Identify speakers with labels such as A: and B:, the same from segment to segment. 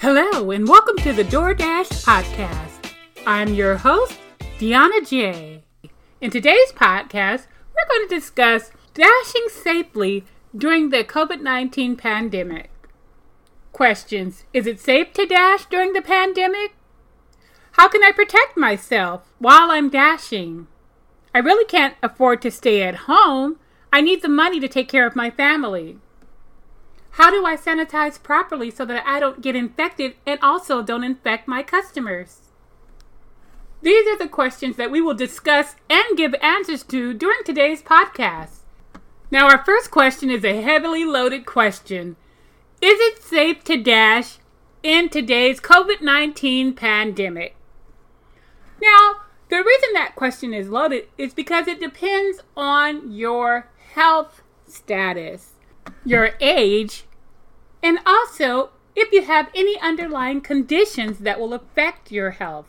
A: Hello, and welcome to the DoorDash Podcast. I'm your host, Deanna J. In today's podcast, we're going to discuss dashing safely during the COVID 19 pandemic. Questions Is it safe to dash during the pandemic? How can I protect myself while I'm dashing? I really can't afford to stay at home. I need the money to take care of my family. How do I sanitize properly so that I don't get infected and also don't infect my customers? These are the questions that we will discuss and give answers to during today's podcast. Now, our first question is a heavily loaded question Is it safe to dash in today's COVID 19 pandemic? Now, the reason that question is loaded is because it depends on your health status, your age, and also if you have any underlying conditions that will affect your health.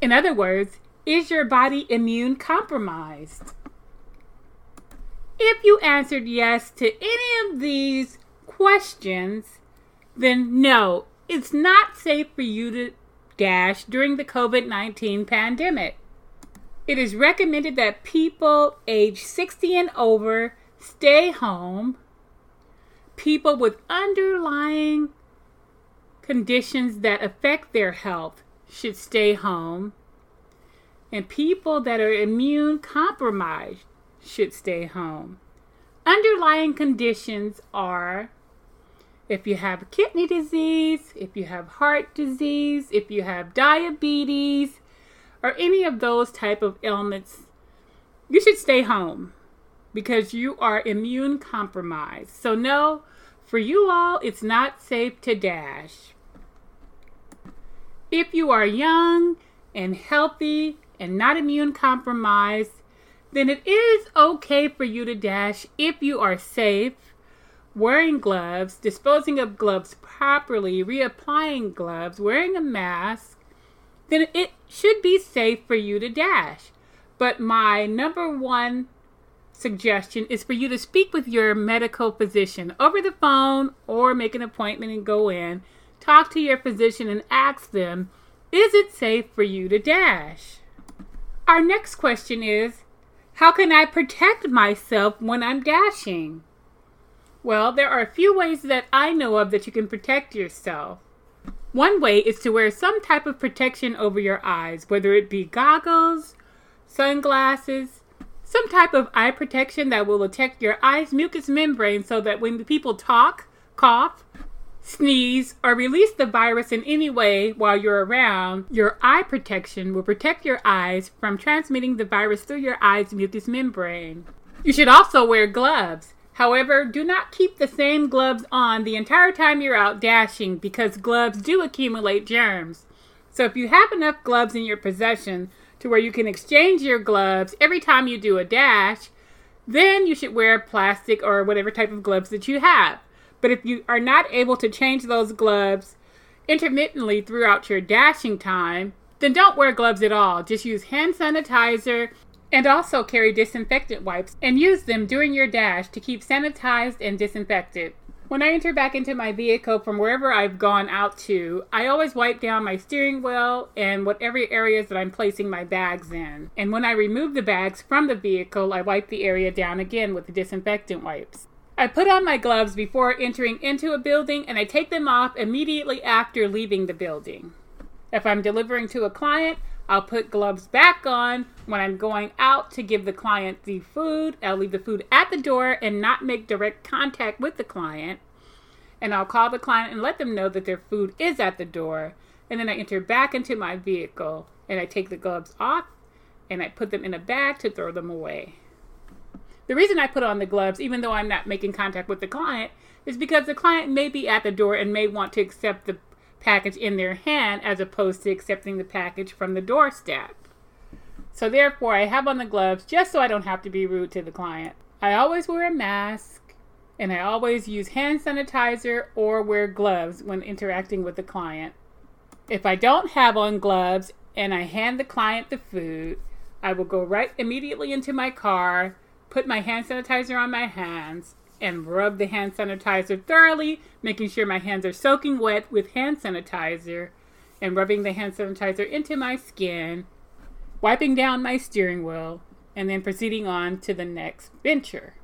A: In other words, is your body immune compromised? If you answered yes to any of these questions, then no, it's not safe for you to dash during the COVID 19 pandemic. It is recommended that people age 60 and over stay home. People with underlying conditions that affect their health should stay home. And people that are immune compromised should stay home. Underlying conditions are if you have kidney disease, if you have heart disease, if you have diabetes, or any of those type of ailments, you should stay home because you are immune compromised. So no, for you all, it's not safe to dash. If you are young and healthy and not immune compromised, then it is okay for you to dash if you are safe, wearing gloves, disposing of gloves properly, reapplying gloves, wearing a mask, then it should be safe for you to dash. But my number one suggestion is for you to speak with your medical physician over the phone or make an appointment and go in. Talk to your physician and ask them, is it safe for you to dash? Our next question is, how can I protect myself when I'm dashing? Well, there are a few ways that I know of that you can protect yourself. One way is to wear some type of protection over your eyes, whether it be goggles, sunglasses, some type of eye protection that will protect your eye's mucous membrane so that when people talk, cough, sneeze, or release the virus in any way while you're around, your eye protection will protect your eyes from transmitting the virus through your eye's mucous membrane. You should also wear gloves. However, do not keep the same gloves on the entire time you're out dashing because gloves do accumulate germs. So if you have enough gloves in your possession to where you can exchange your gloves every time you do a dash, then you should wear plastic or whatever type of gloves that you have. But if you are not able to change those gloves intermittently throughout your dashing time, then don't wear gloves at all. Just use hand sanitizer and also carry disinfectant wipes and use them during your dash to keep sanitized and disinfected. When I enter back into my vehicle from wherever I've gone out to, I always wipe down my steering wheel and whatever areas that I'm placing my bags in. And when I remove the bags from the vehicle, I wipe the area down again with the disinfectant wipes. I put on my gloves before entering into a building and I take them off immediately after leaving the building. If I'm delivering to a client, I'll put gloves back on when I'm going out to give the client the food. I'll leave the food at the door and not make direct contact with the client. And I'll call the client and let them know that their food is at the door. And then I enter back into my vehicle and I take the gloves off and I put them in a bag to throw them away. The reason I put on the gloves, even though I'm not making contact with the client, is because the client may be at the door and may want to accept the package in their hand as opposed to accepting the package from the doorstep. So therefore, I have on the gloves just so I don't have to be rude to the client. I always wear a mask and I always use hand sanitizer or wear gloves when interacting with the client. If I don't have on gloves and I hand the client the food, I will go right immediately into my car, put my hand sanitizer on my hands, and rub the hand sanitizer thoroughly, making sure my hands are soaking wet with hand sanitizer and rubbing the hand sanitizer into my skin, wiping down my steering wheel, and then proceeding on to the next venture.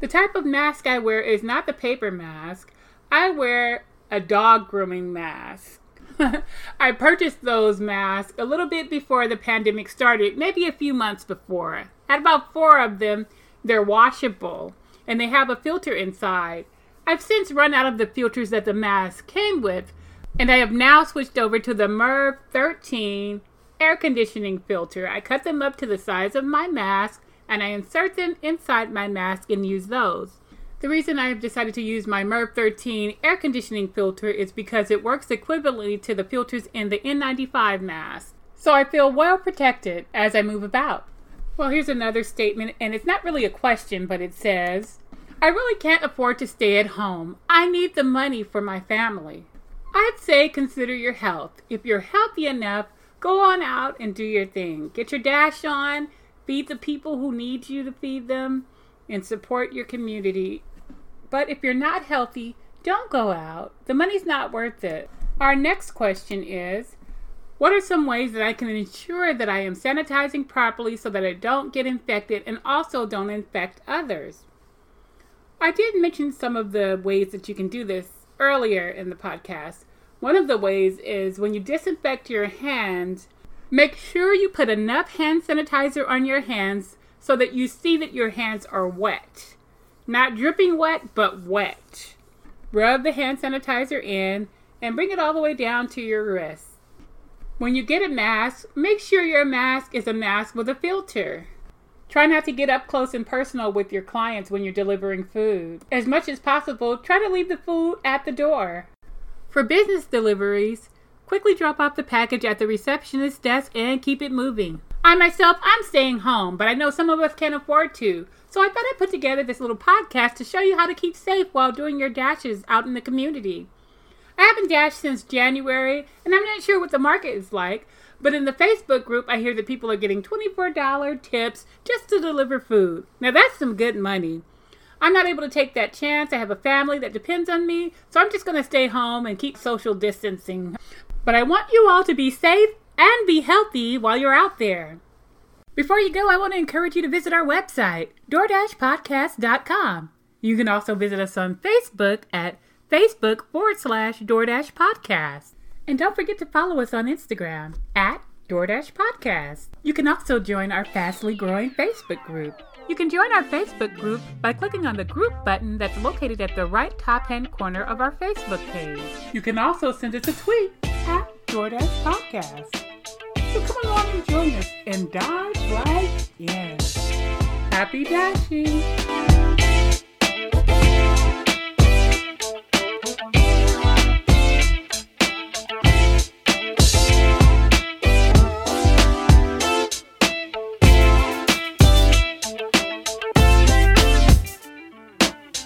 A: The type of mask I wear is not the paper mask. I wear a dog grooming mask. I purchased those masks a little bit before the pandemic started, maybe a few months before. I had about four of them. They're washable and they have a filter inside. I've since run out of the filters that the mask came with, and I have now switched over to the MERV 13 air conditioning filter. I cut them up to the size of my mask and I insert them inside my mask and use those. The reason I have decided to use my MERV 13 air conditioning filter is because it works equivalently to the filters in the N95 mask. So I feel well protected as I move about. Well, here's another statement, and it's not really a question, but it says, I really can't afford to stay at home. I need the money for my family. I'd say consider your health. If you're healthy enough, go on out and do your thing. Get your dash on, feed the people who need you to feed them, and support your community. But if you're not healthy, don't go out. The money's not worth it. Our next question is what are some ways that I can ensure that I am sanitizing properly so that I don't get infected and also don't infect others? I did mention some of the ways that you can do this earlier in the podcast. One of the ways is when you disinfect your hands, make sure you put enough hand sanitizer on your hands so that you see that your hands are wet. Not dripping wet, but wet. Rub the hand sanitizer in and bring it all the way down to your wrist. When you get a mask, make sure your mask is a mask with a filter. Try not to get up close and personal with your clients when you're delivering food. As much as possible, try to leave the food at the door. For business deliveries, quickly drop off the package at the receptionist's desk and keep it moving. I myself, I'm staying home, but I know some of us can't afford to. So I thought I'd put together this little podcast to show you how to keep safe while doing your dashes out in the community. I haven't dashed since January, and I'm not sure what the market is like. But in the Facebook group, I hear that people are getting $24 tips just to deliver food. Now, that's some good money. I'm not able to take that chance. I have a family that depends on me, so I'm just going to stay home and keep social distancing. But I want you all to be safe and be healthy while you're out there. Before you go, I want to encourage you to visit our website, DoorDashPodcast.com. You can also visit us on Facebook at Facebook forward slash DoorDash Podcast. And don't forget to follow us on Instagram at DoorDash Podcast. You can also join our fastly growing Facebook group. You can join our Facebook group by clicking on the group button that's located at the right top hand corner of our Facebook page. You can also send us a tweet at DoorDash Podcast. So come along and join us and dive right in. Happy dashing!